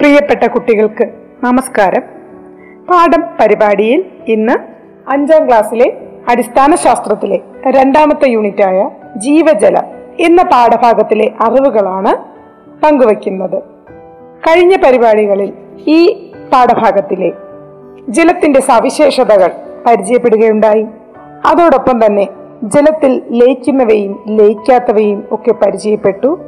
പ്രിയപ്പെട്ട കുട്ടികൾക്ക് നമസ്കാരം. പാഠം പരിപാടിയിൽ ഇന്ന് അഞ്ചാം ക്ലാസ്സിലെ അടിസ്ഥാന ശാസ്ത്രത്തിലെ രണ്ടാമത്തെ യൂണിറ്റായ ജീവജലം എന്ന പാഠഭാഗത്തിലെ അറിവുകളാണ് പങ്കുവയ്ക്കുന്നത്. കഴിഞ്ഞ പരിപാടികളിൽ ഈ പാഠഭാഗത്തിലെ ജലത്തിന്റെ സവിശേഷതകൾ പരിചയപ്പെടുകയുണ്ടായി. അതോടൊപ്പം തന്നെ ജലത്തിൽ ലയിക്കുന്നവയും ലയിക്കാത്തവയും ഒക്കെ പരിചയപ്പെട്ടു.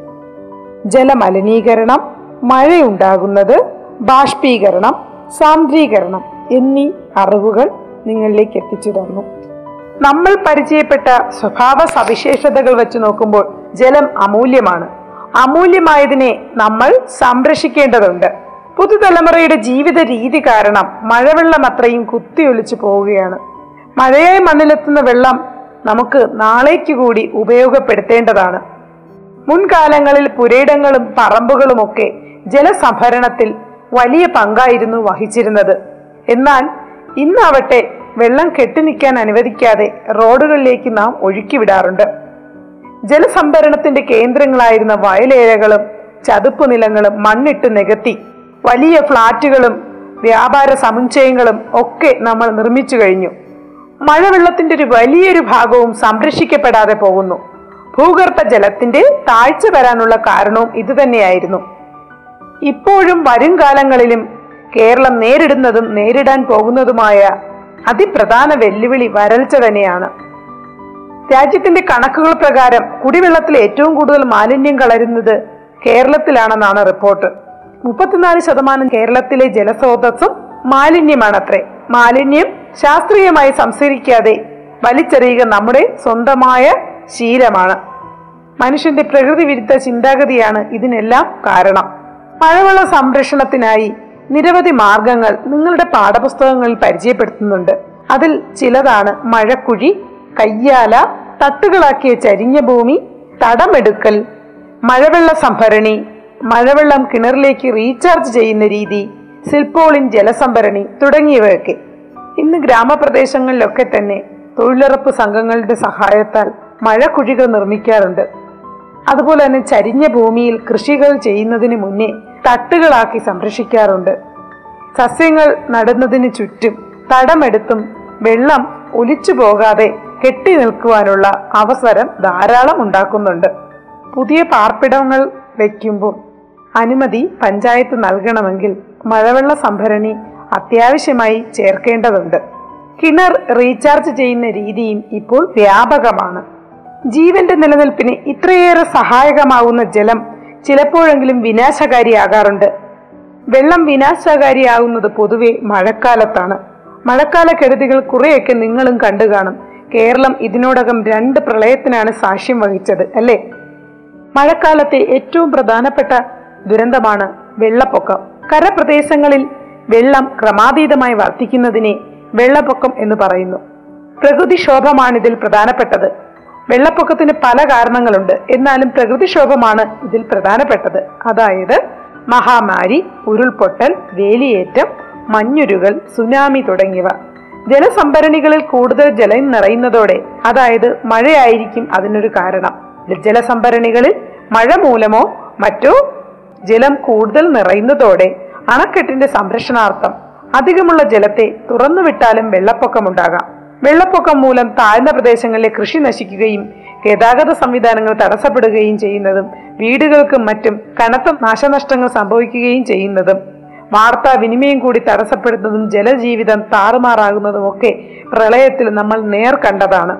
ജലമലിനീകരണം മഴയുണ്ടാകുന്നത് ബാഷ്പീകരണം സാന്ദ്രീകരണം എന്നീ അറിവുകൾ നിങ്ങളിലേക്ക് എത്തിച്ചു തന്നു. നമ്മൾ പരിചയപ്പെട്ട സ്വഭാവ സവിശേഷതകൾ വെച്ച് നോക്കുമ്പോൾ ജലം അമൂല്യമാണ്. അമൂല്യമായതിനെ നമ്മൾ സംരക്ഷിക്കേണ്ടതുണ്ട്. പുതുതലമുറയുടെ ജീവിത രീതി കാരണം മഴവെള്ളം അത്രയും കുത്തിയൊലിച്ചു പോവുകയാണ്. മഴയായി മണ്ണിലെത്തുന്ന വെള്ളം നമുക്ക് നാളേക്ക് കൂടി ഉപയോഗപ്പെടുത്തേണ്ടതാണ്. മുൻകാലങ്ങളിൽ പുരയിടങ്ങളും പറമ്പുകളുമൊക്കെ ജലസംഭരണത്തിൽ വലിയ പങ്കായിരുന്നു വഹിച്ചിരുന്നത്. എന്നാൽ ഇന്നാവട്ടെ വെള്ളം കെട്ടിനിൽക്കാൻ അനുവദിക്കാതെ റോഡുകളിലേക്ക് നാം ഒഴുക്കിവിടാറുണ്ട്. ജലസംഭരണത്തിന്റെ കേന്ദ്രങ്ങളായിരുന്ന വയലേലകളും ചതുപ്പ് നിലങ്ങളും മണ്ണിട്ട് നികത്തി വലിയ ഫ്ളാറ്റുകളും വ്യാപാര സമുച്ചയങ്ങളും ഒക്കെ നമ്മൾ നിർമ്മിച്ചു കഴിഞ്ഞു. മഴവെള്ളത്തിന്റെ ഒരു വലിയൊരു ഭാഗവും സംരക്ഷിക്കപ്പെടാതെ പോകുന്നു. ഭൂഗർഭ ജലത്തിന്റെ താഴ്ച വരാനുള്ള കാരണവും ഇതുതന്നെയായിരുന്നു. ഇപ്പോഴും വരും കാലങ്ങളിലും കേരളം നേരിടുന്നതും നേരിടാൻ പോകുന്നതുമായ അതിപ്രധാന വെല്ലുവിളി വരൾച്ച തന്നെയാണ്. രാജ്യത്തിന്റെ കണക്കുകൾ പ്രകാരം കുടിവെള്ളത്തിൽ ഏറ്റവും കൂടുതൽ മാലിന്യം കളരുന്നത് കേരളത്തിലാണെന്നാണ് റിപ്പോർട്ട്. മുപ്പത്തിനാല് ശതമാനം കേരളത്തിലെ ജലസ്രോതസ്സും മാലിന്യമാണത്രേ. മാലിന്യം ശാസ്ത്രീയമായി സംസ്കരിക്കാതെ വലിച്ചെറിയുക നമ്മുടെ സ്വന്തമായ ശീലമാണ്. മനുഷ്യന്റെ പ്രകൃതി വിരുദ്ധ ചിന്താഗതിയാണ് ഇതിനെല്ലാം കാരണം. മഴവെള്ള സംരക്ഷണത്തിനായി നിരവധി മാർഗങ്ങൾ നിങ്ങളുടെ പാഠപുസ്തകങ്ങളിൽ പരിചയപ്പെടുത്തുന്നുണ്ട്. അതിൽ ചിലതാണ് മഴക്കുഴി കയ്യാല തട്ടുകളാക്കിയ ചരിഞ്ഞ ഭൂമി തടമെടുക്കൽ മഴവെള്ള സംഭരണി മഴവെള്ളം കിണറിലേക്ക് റീചാർജ് ചെയ്യുന്ന രീതി സിൽപോളിൻ ജലസംഭരണി തുടങ്ങിയവയൊക്കെ. ഇന്ന് ഗ്രാമപ്രദേശങ്ങളിലൊക്കെ തന്നെ തൊഴിലുറപ്പ് സംഘങ്ങളുടെ സഹായത്താൽ മഴക്കുഴികൾ നിർമ്മിക്കാറുണ്ട്. അതുപോലെ തന്നെ ചരിഞ്ഞ ഭൂമിയിൽ കൃഷികൾ ചെയ്യുന്നതിന് മുന്നേ തട്ടുകളാക്കി സംരക്ഷിക്കാറുണ്ട്. സസ്യങ്ങൾ നടുന്നതിന് ചുറ്റും തടമെടുത്തും വെള്ളം ഒലിച്ചു പോകാതെ കെട്ടി നിൽക്കുവാനുള്ള അവസരം ധാരാളം ഉണ്ടാക്കുന്നുണ്ട്. പുതിയ പാർപ്പിടങ്ങൾ വയ്ക്കുമ്പോൾ അനുമതി പഞ്ചായത്ത് നൽകണമെങ്കിൽ മഴവെള്ള സംഭരണി അത്യാവശ്യമായി ചേർക്കേണ്ടതുണ്ട്. കിണർ റീചാർജ് ചെയ്യുന്ന രീതിയും ഇപ്പോൾ വ്യാപകമാണ്. ജീവന്റെ നിലനിൽപ്പിന് ഇത്രയേറെ സഹായകമാകുന്ന ജലം ചിലപ്പോഴെങ്കിലും വിനാശകാരിയാകാറുണ്ട്. വെള്ളം വിനാശകാരിയാകുന്നത് പൊതുവെ മഴക്കാലത്താണ്. മഴക്കാല കെടുതികൾ കുറെയൊക്കെ നിങ്ങളും കണ്ടു കാണും. കേരളം ഇതിനോടകം രണ്ട് പ്രളയത്തിനാണ് സാക്ഷ്യം വഹിച്ചത് അല്ലേ? മഴക്കാലത്തെ ഏറ്റവും പ്രധാനപ്പെട്ട ദുരന്തമാണ് വെള്ളപ്പൊക്കം. കരപ്രദേശങ്ങളിൽ വെള്ളം ക്രമാതീതമായി വർദ്ധിക്കുന്നതിനെ വെള്ളപ്പൊക്കം എന്ന് പറയുന്നു. പ്രകൃതിക്ഷോഭമാണിതിൽ പ്രധാനപ്പെട്ടത്. വെള്ളപ്പൊക്കത്തിന് പല കാരണങ്ങളുണ്ട്. എന്നാലും പ്രകൃതിക്ഷോഭമാണ് ഇതിൽ പ്രധാനപ്പെട്ടത്. അതായത് മഹാമാരി ഉരുൾപൊട്ടൽ വേലിയേറ്റം മഞ്ഞുരുകൾ സുനാമി തുടങ്ങിയവ. ജലസംഭരണികളിൽ കൂടുതൽ ജലം നിറയുന്നതോടെ അതായത് മഴയായിരിക്കും അതിനൊരു കാരണം. ജലസംഭരണികളിൽ മഴ മൂലമോ മറ്റോ ജലം കൂടുതൽ നിറയുന്നതോടെ അണക്കെട്ടിന്റെ സംരക്ഷണാർത്ഥം അധികമുള്ള ജലത്തെ തുറന്നുവിട്ടാലും വെള്ളപ്പൊക്കമുണ്ടാകാം. വെള്ളപ്പൊക്കം മൂലം താഴ്ന്ന പ്രദേശങ്ങളിലെ കൃഷി നശിക്കുകയും ഗതാഗത സംവിധാനങ്ങൾ തടസ്സപ്പെടുകയും ചെയ്യുന്നതും വീടുകൾക്കും മറ്റും കനത്ത നാശനഷ്ടങ്ങൾ സംഭവിക്കുകയും ചെയ്യുന്നതും വാർത്താ വിനിമയം കൂടി തടസ്സപ്പെടുന്നതും ജലജീവിതം താറുമാറാകുന്നതും ഒക്കെ പ്രളയത്തിൽ നമ്മൾ നേർ കണ്ടതാണ്.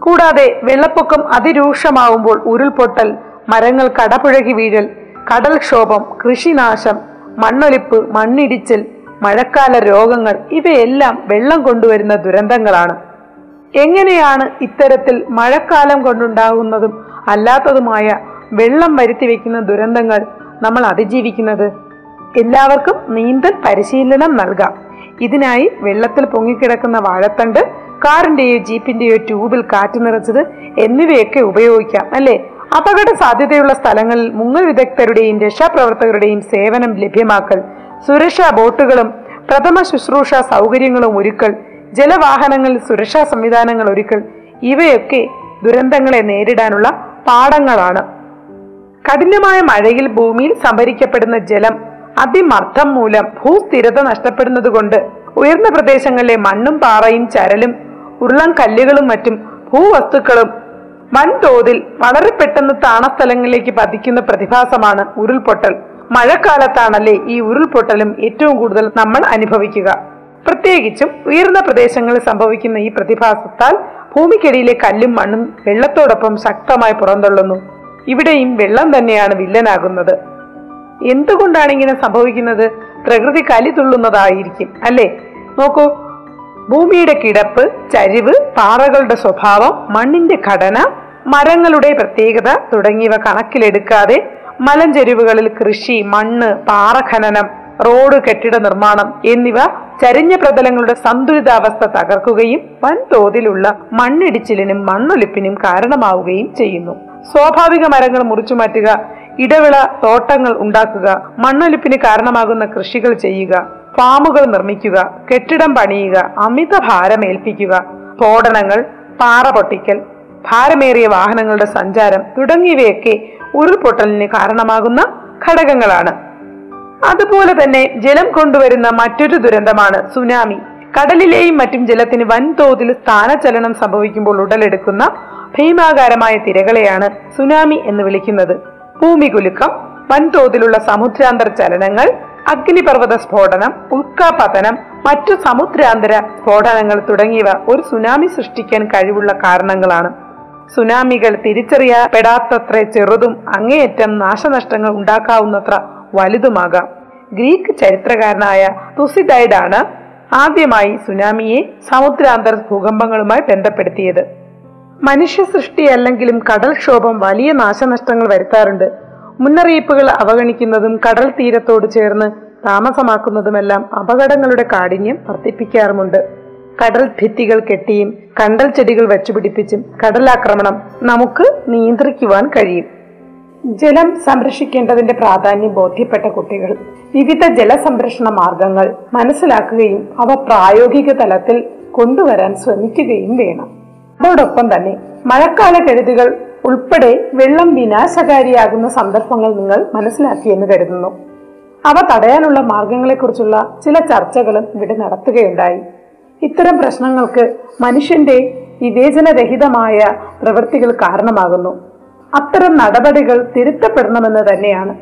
കൂടാതെ വെള്ളപ്പൊക്കം അതിരൂക്ഷമാവുമ്പോൾ ഉരുൾപൊട്ടൽ മരങ്ങൾ കടപുഴകി വീഴൽ കടൽക്ഷോഭം കൃഷിനാശം മണ്ണൊലിപ്പ് മണ്ണിടിച്ചിൽ മഴക്കാല രോഗങ്ങൾ ഇവയെല്ലാം വെള്ളം കൊണ്ടുവരുന്ന ദുരന്തങ്ങളാണ്. എങ്ങനെയാണ് ഇത്തരത്തിൽ മഴക്കാലം കൊണ്ടുണ്ടാകുന്നതും അല്ലാത്തതുമായ വെള്ളം വരുത്തി വയ്ക്കുന്ന ദുരന്തങ്ങൾ നമ്മൾ അതിജീവിക്കുന്നത്? എല്ലാവർക്കും നീന്തൽ പരിശീലനം നൽകാം. ഇതിനായി വെള്ളത്തിൽ പൊങ്ങിക്കിടക്കുന്ന വാഴത്തണ്ട് കാറിന്റെയോ ജീപ്പിന്റെയോ ട്യൂബിൽ കാറ്റ് നിറച്ചത് എന്നിവയൊക്കെ ഉപയോഗിക്കാം അല്ലേ? അപകട സാധ്യതയുള്ള സ്ഥലങ്ങളിൽ മുങ്ങൽ വിദഗ്ധരുടെയും രക്ഷാപ്രവർത്തകരുടെയും സേവനം ലഭ്യമാക്കൽ സുരക്ഷാ ബോട്ടുകളും പ്രഥമ ശുശ്രൂഷ സൗകര്യങ്ങളും ഒരുക്കൽ ജലവാഹനങ്ങളിൽ സുരക്ഷാ സംവിധാനങ്ങൾ ഒരുക്കൽ ഇവയൊക്കെ ദുരന്തങ്ങളെ നേരിടാനുള്ള പാഠങ്ങളാണ്. കഠിനമായ മഴയിൽ ഭൂമിയിൽ സംഭരിക്കപ്പെടുന്ന ജലം അതിമർദ്ദം മൂലം ഭൂസ്ഥിരത നഷ്ടപ്പെടുന്നതുകൊണ്ട് ഉയർന്ന പ്രദേശങ്ങളിലെ മണ്ണും പാറയും ചരലും ഉരുളം കല്ലുകളും മറ്റും ഭൂവസ്തുക്കളും വൻതോതിൽ വളരെ പെട്ടെന്ന് താണസ്ഥലങ്ങളിലേക്ക് പതിക്കുന്ന പ്രതിഭാസമാണ് ഉരുൾപൊട്ടൽ. മഴക്കാലത്താണല്ലേ ഈ ഉരുൾപൊട്ടലും ഏറ്റവും കൂടുതൽ നമ്മൾ അനുഭവിക്കുക. പ്രത്യേകിച്ചും ഉയർന്ന പ്രദേശങ്ങളിൽ സംഭവിക്കുന്ന ഈ പ്രതിഭാസത്താൽ ഭൂമിക്കടിയിലെ കല്ലും മണ്ണും വെള്ളത്തോടൊപ്പം ശക്തമായി പുറന്തള്ളുന്നു. ഇവിടെയും വെള്ളം തന്നെയാണ് വില്ലനാകുന്നത്. എന്തുകൊണ്ടാണ് ഇങ്ങനെ സംഭവിക്കുന്നത്? പ്രകൃതി കലി തുള്ളുന്നതായിരിക്കും അല്ലേ? നോക്കൂ ഭൂമിയുടെ കിടപ്പ് ചരിവ് പാറകളുടെ സ്വഭാവം മണ്ണിന്റെ ഘടന മരങ്ങളുടെ പ്രത്യേകത തുടങ്ങിയവ കണക്കിലെടുക്കാതെ മലഞ്ചെരുവുകളിൽ കൃഷി മണ്ണ് പാറഖനനം റോഡ് കെട്ടിട നിർമ്മാണം എന്നിവ ചരിഞ്ഞ പ്രതലങ്ങളുടെ സന്തുലിതാവസ്ഥ തകർക്കുകയും വൻതോതിലുള്ള മണ്ണിടിച്ചിലിനും മണ്ണൊലിപ്പിനും കാരണമാവുകയും ചെയ്യുന്നു. സ്വാഭാവിക മരങ്ങൾ മുറിച്ചു മാറ്റുക ഇടവിള തോട്ടങ്ങൾ ഉണ്ടാക്കുക മണ്ണൊലിപ്പിന് കാരണമാകുന്ന കൃഷികൾ ചെയ്യുക ഫാമുകൾ നിർമ്മിക്കുക കെട്ടിടം പണിയുക അമിത ഭാരമേൽപ്പിക്കുക സ്ഫോടനങ്ങൾ പാറ പൊട്ടിക്കൽ ഭാരമേറിയ വാഹനങ്ങളുടെ സഞ്ചാരം തുടങ്ങിയവയൊക്കെ ഉരുൾപൊട്ടലിന് കാരണമാകുന്ന ഘടകങ്ങളാണ്. അതുപോലെ തന്നെ ജലം കൊണ്ടുവരുന്ന മറ്റൊരു ദുരന്തമാണ് സുനാമി. കടലിലെയും മറ്റും ജലത്തിന് വൻതോതിൽ സ്ഥാനചലനം സംഭവിക്കുമ്പോൾ ഉടലെടുക്കുന്ന ഭീമാകാരമായ തിരകളെയാണ് സുനാമി എന്ന് വിളിക്കുന്നത്. ഭൂമികുലുക്കം വൻതോതിലുള്ള സമുദ്രാന്തര ചലനങ്ങൾ അഗ്നിപർവത സ്ഫോടനം ഉൽക്കാപതനം മറ്റു സമുദ്രാന്തര സ്ഫോടനങ്ങൾ തുടങ്ങിയവ ഒരു സുനാമി സൃഷ്ടിക്കാൻ കഴിവുള്ള കാരണങ്ങളാണ്. സുനാമികൾ തിരിച്ചറിയപ്പെടാത്തത്ര ചെറുതും അങ്ങേയറ്റം നാശനഷ്ടങ്ങൾ ഉണ്ടാക്കാവുന്നത്ര വലുതുമാകാം. ഗ്രീക്ക് ചരിത്രകാരനായ തുസിഡൈഡാണ് ആദ്യമായി സുനാമിയെ സമുദ്രാന്തർ ഭൂകമ്പങ്ങളുമായി ബന്ധപ്പെടുത്തിയത്. മനുഷ്യ സൃഷ്ടി അല്ലെങ്കിലും കടൽക്ഷോഭം വലിയ നാശനഷ്ടങ്ങൾ വരുത്താറുണ്ട്. മുന്നറിയിപ്പുകൾ അവഗണിക്കുന്നതും കടൽ തീരത്തോട് ചേർന്ന് താമസമാക്കുന്നതുമെല്ലാം അപകടങ്ങളുടെ കാഠിന്യം വർദ്ധിപ്പിക്കാറുമുണ്ട്. കടൽ ഭിത്തികൾ കെട്ടിയും കണ്ടൽ ചെടികൾ വെച്ചുപിടിപ്പിച്ചും കടലാക്രമണം നമുക്ക് നിയന്ത്രിക്കുവാൻ കഴിയും. ജലം സംരക്ഷിക്കേണ്ടതിന്റെ പ്രാധാന്യം ബോധ്യപ്പെട്ട കുട്ടികൾ വിവിധ ജലസംരക്ഷണ മാർഗങ്ങൾ മനസ്സിലാക്കുകയും അവ പ്രായോഗിക തലത്തിൽ കൊണ്ടുവരാൻ ശ്രമിക്കുകയും വേണം. അതോടൊപ്പം തന്നെ മഴക്കാല കെടുതികൾ ഉൾപ്പെടെ വെള്ളം വിനാശകാരിയാകുന്ന സന്ദർഭങ്ങൾ നിങ്ങൾ മനസ്സിലാക്കിയെന്ന് കരുതുന്നു. അവ തടയാനുള്ള മാർഗങ്ങളെക്കുറിച്ചുള്ള ചില ചർച്ചകളും ഇവിടെ നടത്തുകയുണ്ടായി. ഇത്തരം പ്രശ്നങ്ങൾക്ക് മനുഷ്യന്റെ വിവേചനരഹിതമായ പ്രവൃത്തികൾ കാരണമാകുന്നു. അത്തരം നടപടികൾ തിരുത്തപ്പെടണമെന്ന് തന്നെയാണ്.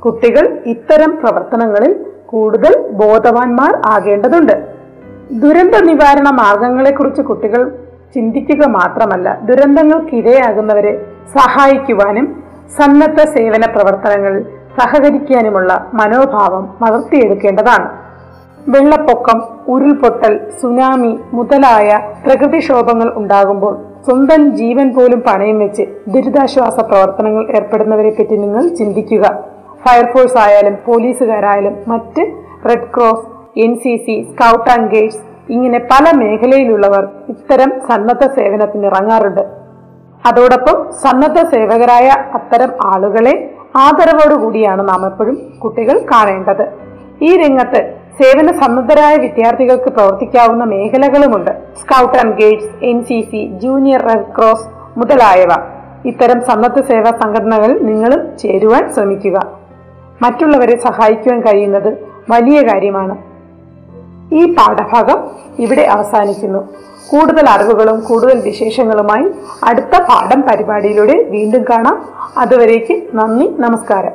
കുട്ടികൾ ഇത്തരം പ്രവർത്തനങ്ങളിൽ കൂടുതൽ ബോധവാന്മാർ ആകേണ്ടതുണ്ട്. ദുരന്ത നിവാരണ മാർഗങ്ങളെക്കുറിച്ച് കുട്ടികൾ ചിന്തിക്കുക മാത്രമല്ല ദുരന്തങ്ങൾക്കിരയാകുന്നവരെ സഹായിക്കുവാനും സന്നദ്ധ സേവന പ്രവർത്തനങ്ങളിൽ സഹകരിക്കാനുമുള്ള മനോഭാവം വളർത്തിയെടുക്കേണ്ടതാണ്. വെള്ളപ്പൊക്കം ഉരുൾപൊട്ടൽ സുനാമി മുതലായ പ്രകൃതിക്ഷോഭങ്ങൾ ഉണ്ടാകുമ്പോൾ സ്വന്തം ജീവൻ പോലും പണയം വെച്ച് ദുരിതാശ്വാസ പ്രവർത്തനങ്ങൾ ഏർപ്പെടുന്നവരെ പറ്റി നിങ്ങൾ ചിന്തിക്കുക. ഫയർഫോഴ്സ് ആയാലും പോലീസുകാരായാലും മറ്റ് red cross N C C scout and guides ഇങ്ങനെ പല മേഖലയിലുള്ളവർ ഇത്തരം സന്നദ്ധ സേവനത്തിന് ഇറങ്ങാറുണ്ട്. അതോടൊപ്പം സന്നദ്ധ സേവകരായ അത്തരം ആളുകളെ ആദരവോടുകൂടിയാണ് നാം എപ്പോഴും കുട്ടികൾ കാണേണ്ടത്. ഈ രംഗത്ത് സേവന സന്നദ്ധരായ വിദ്യാർത്ഥികൾക്ക് പ്രവർത്തിക്കാവുന്ന മേഖലകളുമുണ്ട്. Scout and guides N C C junior red cross മുതലായവ. ഇത്തരം സന്നദ്ധ സേവാ സംഘടനകളിൽ നിങ്ങളും ചേരുവാൻ ശ്രമിക്കുക. മറ്റുള്ളവരെ സഹായിക്കുവാൻ കഴിയുന്നത് വലിയ കാര്യമാണ്. ഈ പാഠഭാഗം ഇവിടെ അവസാനിക്കുന്നു. കൂടുതൽ അറിവുകളും കൂടുതൽ വിശേഷങ്ങളുമായി അടുത്ത പാഠം പരിപാടിയിലൂടെ വീണ്ടും കാണാം. അതുവരേക്ക് നന്ദി നമസ്കാരം.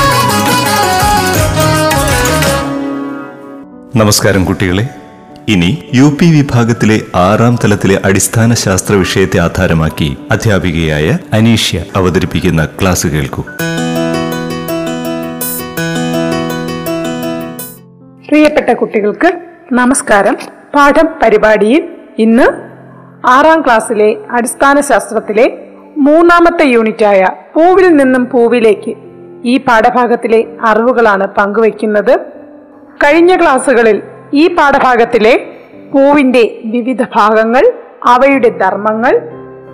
നമസ്കാരം കുട്ടികളെ. ഇനി യു പി വിഭാഗത്തിലെ ആറാം തലത്തിലെ അടിസ്ഥാന ശാസ്ത്ര വിഷയത്തെ ആധാരമാക്കി അധ്യാപികയായ അനീഷ്യ അവതരിപ്പിക്കുന്ന ക്ലാസ് കേൾക്കൂ. പ്രിയപ്പെട്ട കുട്ടികൾക്ക് നമസ്കാരം. പാഠം പരിപാടിയിൽ ഇന്ന് ആറാം ക്ലാസ്സിലെ അടിസ്ഥാന ശാസ്ത്രത്തിലെ മൂന്നാമത്തെ യൂണിറ്റായ പൂവിൽ നിന്നും പൂവിലേക്ക് ഈ പാഠഭാഗത്തിലെ അറിവുകളാണ് പങ്കുവയ്ക്കുന്നത്. കഴിഞ്ഞ ക്ലാസ്സുകളിൽ ഈ പാഠഭാഗത്തിലെ പൂവിന്റെ വിവിധ ഭാഗങ്ങൾ അവയുടെ ധർമ്മങ്ങൾ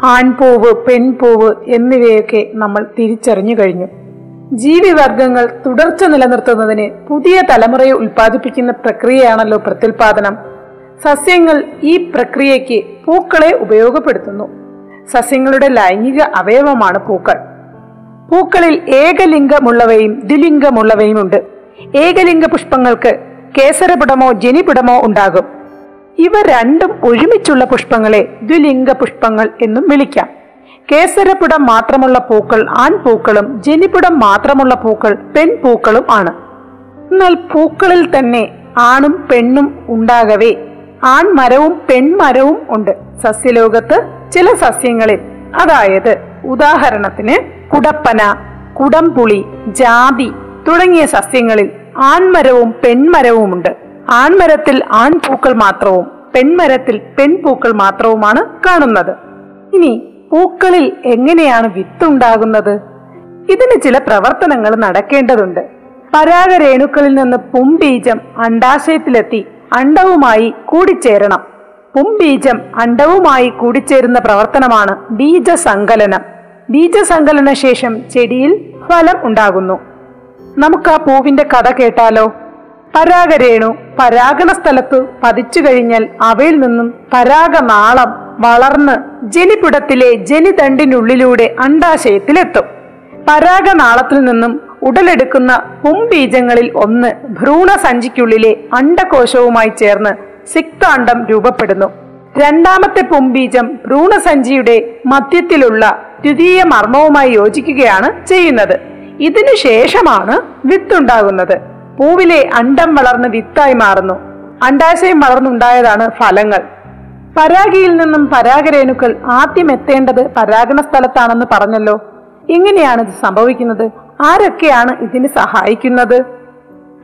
ആൺപൂവ് പെൺപൂവ് എന്നിവയൊക്കെ നമ്മൾ തിരിച്ചറിഞ്ഞു കഴിഞ്ഞു. ജീവിവർഗങ്ങൾ തുടർച്ച നിലനിർത്തുന്നതിന് പുതിയ തലമുറയെ ഉൽപ്പാദിപ്പിക്കുന്ന പ്രക്രിയയാണല്ലോ പ്രത്യുൽപാദനം. സസ്യങ്ങൾ ഈ പ്രക്രിയയ്ക്ക് പൂക്കളെ ഉപയോഗപ്പെടുത്തുന്നു. സസ്യങ്ങളുടെ ലൈംഗിക അവയവമാണ് പൂക്കൾ. പൂക്കളിൽ ഏകലിംഗമുള്ളവയും ദ്വിലിംഗമുള്ളവയും ഉണ്ട് ഏകലിംഗ പുഷ്പങ്ങൾക്ക് കേസരപുടമോ ജനിപുടമോ ഉണ്ടാകും. ഇവ രണ്ടും ഒരുമിച്ചുള്ള പുഷ്പങ്ങളെ ദ്വിലിംഗ പുഷ്പങ്ങൾ എന്നും വിളിക്കാം. കേസരപുടം മാത്രമുള്ള പൂക്കൾ ആൺപൂക്കളും ജനിപുടം മാത്രമുള്ള പൂക്കൾ പെൺപൂക്കളും ആണ്. എന്നാൽ പൂക്കളിൽ തന്നെ ആണും പെണ്ണും ഉണ്ടാകവേ. ആൺമരവും പെൺമരവും ഉണ്ട്. സസ്യലോകത്ത് ചില സസ്യങ്ങളിൽ അതായത് ഉദാഹരണത്തിന് കുടപ്പന കുടംപുളി ജാതി തുടങ്ങിയ സസ്യങ്ങളിൽ ആൺമരവും പെൺമരവുമുണ്ട്. ആൺമരത്തിൽ ആൺപൂക്കൾ മാത്രവും പെൺമരത്തിൽ പെൺപൂക്കൾ മാത്രവുമാണ് കാണുന്നത്. ഇനി പൂക്കളിൽ എങ്ങനെയാണ് വിത്തുണ്ടാകുന്നത്? ഇതിന് ചില പ്രവർത്തനങ്ങൾ നടക്കേണ്ടതുണ്ട്. പരാഗരേണുക്കളിൽ നിന്ന് പുംബീജം അണ്ടാശയത്തിലെത്തി അണ്ടവുമായി കൂടിച്ചേരണം. പുംബീജം അണ്ടവുമായി കൂടിച്ചേരുന്ന പ്രവർത്തനമാണ് ബീജസങ്കലനം. ബീജസങ്കലന ശേഷം ചെടിയിൽ ഫലം ഉണ്ടാകുന്നു. നമുക്ക് ആ പൂവിന്റെ കഥ കേട്ടാലോ? പരാഗരേണു പരാഗണ സ്ഥലത്ത് പതിച്ചു കഴിഞ്ഞാൽ അവയിൽ നിന്നും പരാഗനാളം വളർന്ന് ജനിപുടത്തിലെ ജനിതണ്ടിനുള്ളിലൂടെ അണ്ടാശയത്തിലെത്തും പരാഗനാളത്തിൽ നിന്നും ഉടലെടുക്കുന്ന പുംബീജങ്ങളിൽ ഒന്ന് ഭ്രൂണസഞ്ചിക്കുള്ളിലെ അണ്ടകോശവുമായി ചേർന്ന് സിക്താണ്ഡം രൂപപ്പെടുന്നു. രണ്ടാമത്തെ പുംബീജം ഭ്രൂണസഞ്ചിയുടെ മധ്യത്തിലുള്ള ദ്വിതീയ മർമ്മവുമായി യോജിക്കുകയാണ് ചെയ്യുന്നത്. ഇതിനു ശേഷമാണ് വിത്തുണ്ടാകുന്നത്. പൂവിലെ അണ്ടം വളർന്ന് വിത്തായി മാറുന്നു. അണ്ടാശയം വളർന്നുണ്ടായതാണ് ഫലങ്ങൾ. പരാഗിയിൽ നിന്നും പരാഗരേണുക്കൾ ആദ്യം എത്തേണ്ടത് പരാഗണ സ്ഥലത്താണെന്ന് പറഞ്ഞല്ലോ. എങ്ങനെയാണ് ഇത് സംഭവിക്കുന്നത്. ആരൊക്കെയാണ് ഇതിന് സഹായിക്കുന്നത്?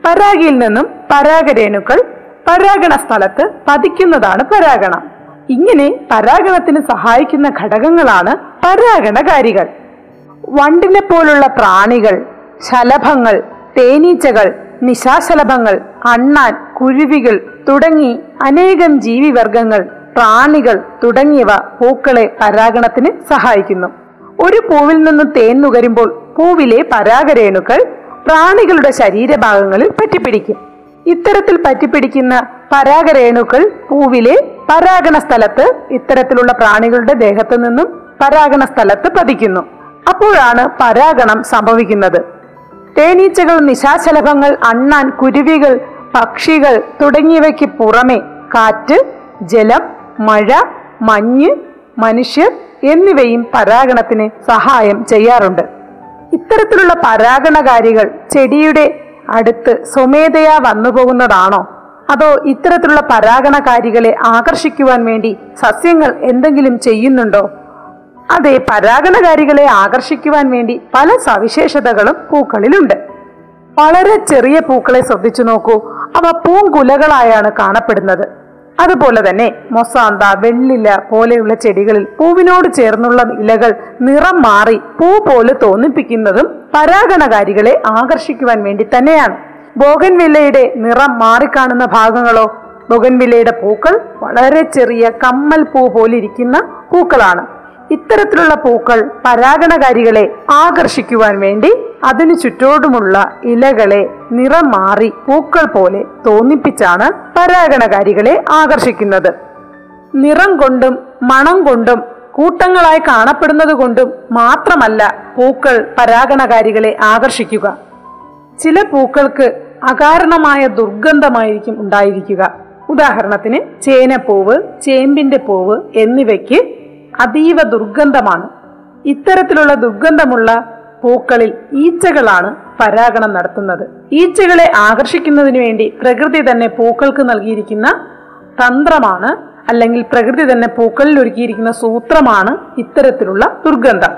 പരാഗിയിൽ നിന്നും പരാഗരേണുക്കൾ പരാഗണ സ്ഥലത്ത് പതിക്കുന്നതാണ് പരാഗണം. ഇങ്ങനെ പരാഗണത്തിന് സഹായിക്കുന്ന ഘടകങ്ങളാണ് പരാഗണകാരികൾ. വണ്ടിനെ പോലുള്ള പ്രാണികൾ ശലഭങ്ങൾ തേനീച്ചകൾ നിശാശലഭങ്ങൾ അണ്ണാൻ കുരുവികൾ തുടങ്ങി അനേകം ജീവിവർഗങ്ങൾ പ്രാണികൾ തുടങ്ങിയവ പൂക്കളെ പരാഗണത്തിന് സഹായിക്കുന്നു. ഒരു പൂവിൽ നിന്ന് തേൻ നുകരുമ്പോൾ പൂവിലെ പരാഗരേണുക്കൾ പ്രാണികളുടെ ശരീരഭാഗങ്ങളിൽ പറ്റിപ്പിടിക്കും. ഇത്തരത്തിൽ പറ്റിപ്പിടിക്കുന്ന പരാഗരേണുക്കൾ പൂവിലെ പരാഗണ സ്ഥലത്ത് ഇത്തരത്തിലുള്ള പ്രാണികളുടെ ദേഹത്തു നിന്നും പരാഗണ സ്ഥലത്ത് പതിക്കുന്നു. അപ്പോഴാണ് പരാഗണം സംഭവിക്കുന്നത്. തേനീച്ചകൾ നിശാശലഭങ്ങൾ അണ്ണാൻ കുരുവികൾ പക്ഷികൾ തുടങ്ങിയവയ്ക്ക് പുറമെ കാറ്റ് ജലം മഴ മഞ്ഞ് മനുഷ്യർ എന്നിവയും പരാഗണത്തിന് സഹായം ചെയ്യാറുണ്ട്. ഇത്തരത്തിലുള്ള പരാഗണകാരികൾ ചെടിയുടെ അടുത്ത് സ്വമേധയാ വന്നുപോകുന്നതാണോ? അതോ ഇത്തരത്തിലുള്ള പരാഗണകാരികളെ ആകർഷിക്കുവാൻ വേണ്ടി സസ്യങ്ങൾ എന്തെങ്കിലും ചെയ്യുന്നുണ്ടോ? അതെ പരാഗണകാരികളെ ആകർഷിക്കുവാൻ വേണ്ടി പല സവിശേഷതകളും പൂക്കളിലുണ്ട്. വളരെ ചെറിയ പൂക്കളെ ശ്രദ്ധിച്ചു നോക്കൂ. അവ പൂങ്കുലകളായാണ് കാണപ്പെടുന്നത്. അതുപോലെ തന്നെ മൊസാന്ത വെള്ളില പോലെയുള്ള ചെടികളിൽ പൂവിനോട് ചേർന്നുള്ള ഇലകൾ നിറം മാറി പൂ പോലെ തോന്നിപ്പിക്കുന്നതും പരാഗണകാരികളെ ആകർഷിക്കുവാൻ വേണ്ടി തന്നെയാണ്. ബോഗൻവില്ലയുടെ നിറം മാറിക്കാണുന്ന ഭാഗങ്ങളോ ബോഗൻവില്ലയുടെ പൂക്കൾ വളരെ ചെറിയ കമ്മൽ പൂ പോലിരിക്കുന്ന പൂക്കളാണ്. ഇത്തരത്തിലുള്ള പൂക്കൾ പരാഗണകാരികളെ ആകർഷിക്കുവാൻ വേണ്ടി അതിനു ചുറ്റോടുമുള്ള ഇലകളെ നിറം മാറി പൂക്കൾ പോലെ തോന്നിപ്പിച്ചാണ് പരാഗണകാരികളെ ആകർഷിക്കുന്നത്. നിറം കൊണ്ടും മണം കൊണ്ടും കൂട്ടങ്ങളായി കാണപ്പെടുന്നത് കൊണ്ടും മാത്രമല്ല പൂക്കൾ പരാഗണകാരികളെ ആകർഷിക്കുക. ചില പൂക്കൾക്ക് അകാരണമായ ദുർഗന്ധമായിരിക്കും ഉണ്ടായിരിക്കുക. ഉദാഹരണത്തിന് ചേനപ്പൂവ് ചേമ്പിന്റെ പൂവ് എന്നിവയ്ക്ക് അതീവ ദുർഗന്ധമാണ്. ഇത്തരത്തിലുള്ള ദുർഗന്ധമുള്ള പൂക്കളിൽ ഈച്ചകളാണ് പരാഗണം നടത്തുന്നത്. ഈച്ചകളെ ആകർഷിക്കുന്നതിന് വേണ്ടി പ്രകൃതി തന്നെ പൂക്കൾക്ക് നൽകിയിരിക്കുന്ന തന്ത്രമാണ് അല്ലെങ്കിൽ പ്രകൃതി തന്നെ പൂക്കളിൽ ഒരുക്കിയിരിക്കുന്ന സൂത്രമാണ് ഇത്തരത്തിലുള്ള ദുർഗന്ധം.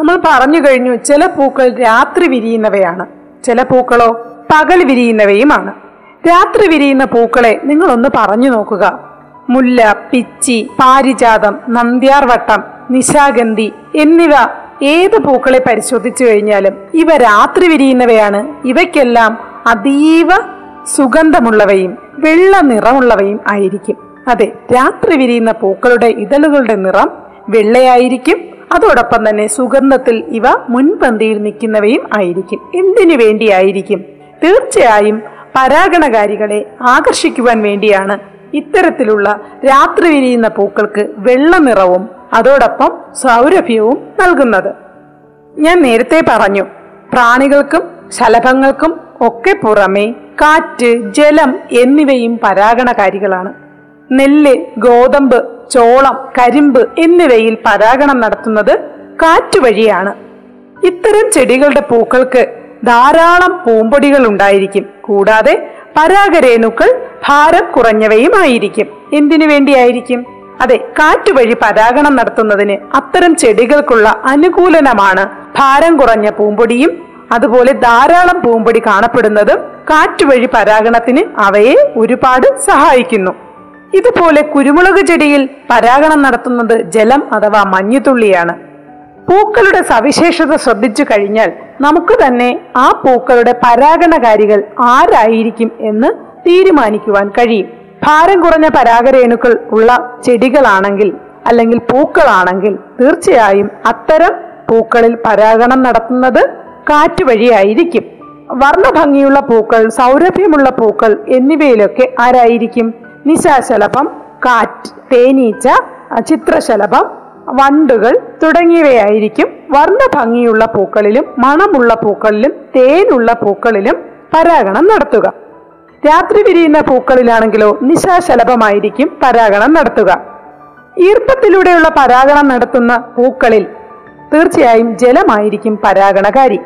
നമ്മൾ പറഞ്ഞു കഴിഞ്ഞു ചില പൂക്കൾ രാത്രി വിരിയുന്നവയാണ്. ചില പൂക്കളോ പകൽ വിരിയുന്നവയുമാണ്. രാത്രി വിരിയുന്ന പൂക്കളെ നിങ്ങളൊന്ന് പറഞ്ഞു നോക്കുക. മുല്ല പിച്ചി പാരിജാതം നന്ദ്യാർവട്ടം നിശാഗന്ധി എന്നിവ ഏത് പൂക്കളെ പരിശോധിച്ചു കഴിഞ്ഞാലും ഇവ രാത്രി വിരിയുന്നവയാണ്. ഇവയ്ക്കെല്ലാം അതീവ സുഗന്ധമുള്ളവയും വെള്ള നിറമുള്ളവയും ആയിരിക്കും. അതെ രാത്രി വിരിയുന്ന പൂക്കളുടെ ഇതളുകളുടെ നിറം വെള്ളയായിരിക്കും. അതോടൊപ്പം തന്നെ സുഗന്ധത്തിൽ ഇവ മുൻപന്തിയിൽ നിൽക്കുന്നവയും ആയിരിക്കും. എന്തിനു വേണ്ടിയായിരിക്കും? തീർച്ചയായും പരാഗണകാരികളെ ആകർഷിക്കുവാൻ വേണ്ടിയാണ് ഇത്തരത്തിലുള്ള രാത്രി വിരിയുന്ന പൂക്കൾക്ക് വെള്ള നിറവും അതോടൊപ്പം സൗരഭ്യവും നൽകുന്നത്. ഞാൻ നേരത്തെ പറഞ്ഞു പ്രാണികൾക്കും ശലഭങ്ങൾക്കും ഒക്കെ പുറമെ കാറ്റ് ജലം എന്നിവയും പരാഗണകാരികളാണ്. നെല്ല് ഗോതമ്പ് ചോളം കരിമ്പ് എന്നിവയിൽ പരാഗണം നടത്തുന്നത് കാറ്റ് വഴിയാണ്. ഇത്തരം ചെടികളുടെ പൂക്കൾക്ക് ധാരാളം പൂമ്പൊടികൾ ഉണ്ടായിരിക്കും. കൂടാതെ പരാഗരേണുക്കൾ ഭാരം കുറഞ്ഞവയുമായിരിക്കും. എന്തിനു വേണ്ടിയായിരിക്കും? അതെ കാറ്റുവഴി പരാഗണം നടത്തുന്നതിന് അത്തരം ചെടികൾക്കുള്ള അനുകൂലനമാണ് ഭാരം കുറഞ്ഞ പൂമ്പൊടിയും അതുപോലെ ധാരാളം പൂമ്പൊടി കാണപ്പെടുന്നതും കാറ്റുവഴി പരാഗണത്തിന് അവയെ ഒരുപാട് സഹായിക്കുന്നു. ഇതുപോലെ കുരുമുളക് ചെടിയിൽ പരാഗണം നടത്തുന്നത് ജലം അഥവാ മഞ്ഞുതുള്ളിയാണ്. പൂക്കളുടെ സവിശേഷത ശ്രദ്ധിച്ചു കഴിഞ്ഞാൽ നമുക്ക് തന്നെ ആ പൂക്കളുടെ പരാഗണകാരികൾ ആരായിരിക്കും എന്ന് തീരുമാനിക്കുവാൻ കഴിയും. ഭാരം കുറഞ്ഞ പരാഗരേണുക്കൾ ഉള്ള ചെടികളാണെങ്കിൽ അല്ലെങ്കിൽ പൂക്കളാണെങ്കിൽ തീർച്ചയായും അത്തരം പൂക്കളിൽ പരാഗണം നടത്തുന്നത് കാറ്റ് വഴിയായിരിക്കും. വർണഭംഗിയുള്ള പൂക്കൾ സൗരഭ്യമുള്ള പൂക്കൾ എന്നിവയിലൊക്കെ ആരായിരിക്കും? നിശാശലഭം കാറ്റ് തേനീച്ച ചിത്രശലഭം വണ്ടുകൾ തുടങ്ങിയവയായിരിക്കും. വർണഭംഗിയുള്ള പൂക്കളിലും മണമുള്ള പൂക്കളിലും തേനുള്ള പൂക്കളിലും പരാഗണം നടത്തുക. രാത്രി വിരിയുന്ന പൂക്കളിലാണെങ്കിലോ നിശാശലഭമായിരിക്കും പരാഗണം നടത്തുക. ഈർപ്പത്തിലൂടെയുള്ള പരാഗണം നടത്തുന്ന പൂക്കളിൽ തീർച്ചയായും ജലമായിരിക്കും പരാഗണകാരി.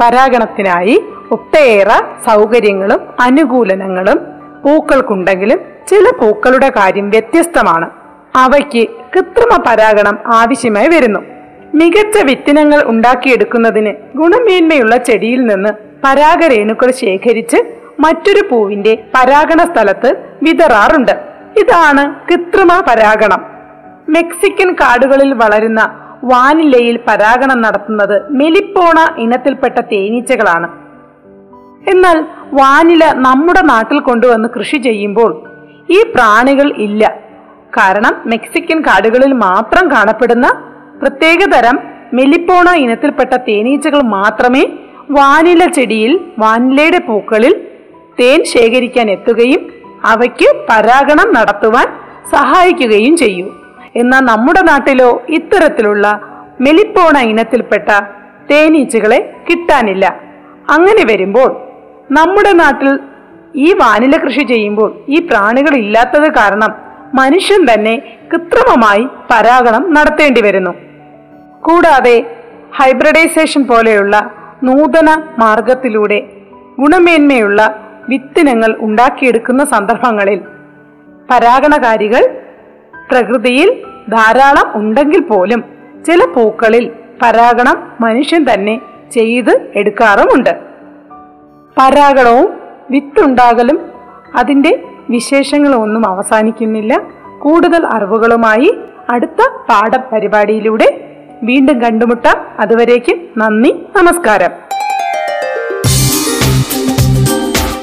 പരാഗണത്തിനായി ഒട്ടേറെ സൗകര്യങ്ങളും അനുകൂലനങ്ങളും പൂക്കൾക്കുണ്ടെങ്കിലും ചില പൂക്കളുടെ കാര്യം വ്യത്യസ്തമാണ്. അവയ്ക്ക് കൃത്രിമ പരാഗണം ആവശ്യമായി വരുന്നു. മികച്ച വിത്തിനങ്ങൾ ഉണ്ടാക്കിയെടുക്കുന്നതിന് ഗുണമേന്മയുള്ള ചെടിയിൽ നിന്ന് പരാഗരേണുക്കൾ ശേഖരിച്ച് മറ്റൊരു പൂവിന്റെ പരാഗണ സ്ഥലത്ത് വിതറാറുണ്ട്. ഇതാണ് കൃത്രിമ പരാഗണം. മെക്സിക്കൻ കാടുകളിൽ വളരുന്ന വാനിലയിൽ പരാഗണം നടത്തുന്നത് മെലിപ്പോണ ഇനത്തിൽപ്പെട്ട തേനീച്ചകളാണ്. എന്നാൽ വാനില നമ്മുടെ നാട്ടിൽ കൊണ്ടുവന്ന് കൃഷി ചെയ്യുമ്പോൾ ഈ പ്രാണികൾ ഇല്ല. കാരണം മെക്സിക്കൻ കാടുകളിൽ മാത്രം കാണപ്പെടുന്ന പ്രത്യേകതരം മെലിപ്പോണ ഇനത്തിൽപ്പെട്ട തേനീച്ചകൾ മാത്രമേ വാനില ചെടിയിൽ വാനിലയുടെ പൂക്കളിൽ തേൻ ശേഖരിക്കാൻ എത്തുകയും അവയ്ക്ക് പരാഗണം നടത്തുവാൻ സഹായിക്കുകയും ചെയ്യൂ. എന്നാൽ നമ്മുടെ നാട്ടിലോ ഇത്തരത്തിലുള്ള മെലിപ്പോണ ഇനത്തിൽപ്പെട്ട തേനീച്ചകളെ കിട്ടാനില്ല. അങ്ങനെ വരുമ്പോൾ നമ്മുടെ നാട്ടിൽ ഈ വാനില കൃഷി ചെയ്യുമ്പോൾ ഈ പ്രാണികൾ ഇല്ലാത്തത് കാരണം മനുഷ്യൻ തന്നെ കൃത്രിമമായി പരാഗണം നടത്തേണ്ടി വരുന്നു. കൂടാതെ ഹൈബ്രിഡൈസേഷൻ പോലെയുള്ള നൂതന മാർഗത്തിലൂടെ ഗുണമേന്മയുള്ള വിത്തിനങ്ങൾ ഉണ്ടാക്കിയെടുക്കുന്ന സന്ദർഭങ്ങളിൽ പരാഗണകാരികൾ പ്രകൃതിയിൽ ധാരാളം ഉണ്ടെങ്കിൽ പോലും ചില പൂക്കളിൽ പരാഗണം മനുഷ്യൻ തന്നെ ചെയ്ത് എടുക്കാറുമുണ്ട്. പരാഗണവും വിത്തുണ്ടാകലും അതിന്റെ വിശേഷങ്ങളൊന്നും അവസാനിക്കുന്നില്ല. കൂടുതൽ അറിവുകളുമായി അടുത്ത പാഠപരിപാടിയിലൂടെ വീണ്ടും കണ്ടുമുട്ടാം. അതുവരേക്കും നന്ദി നമസ്കാരം.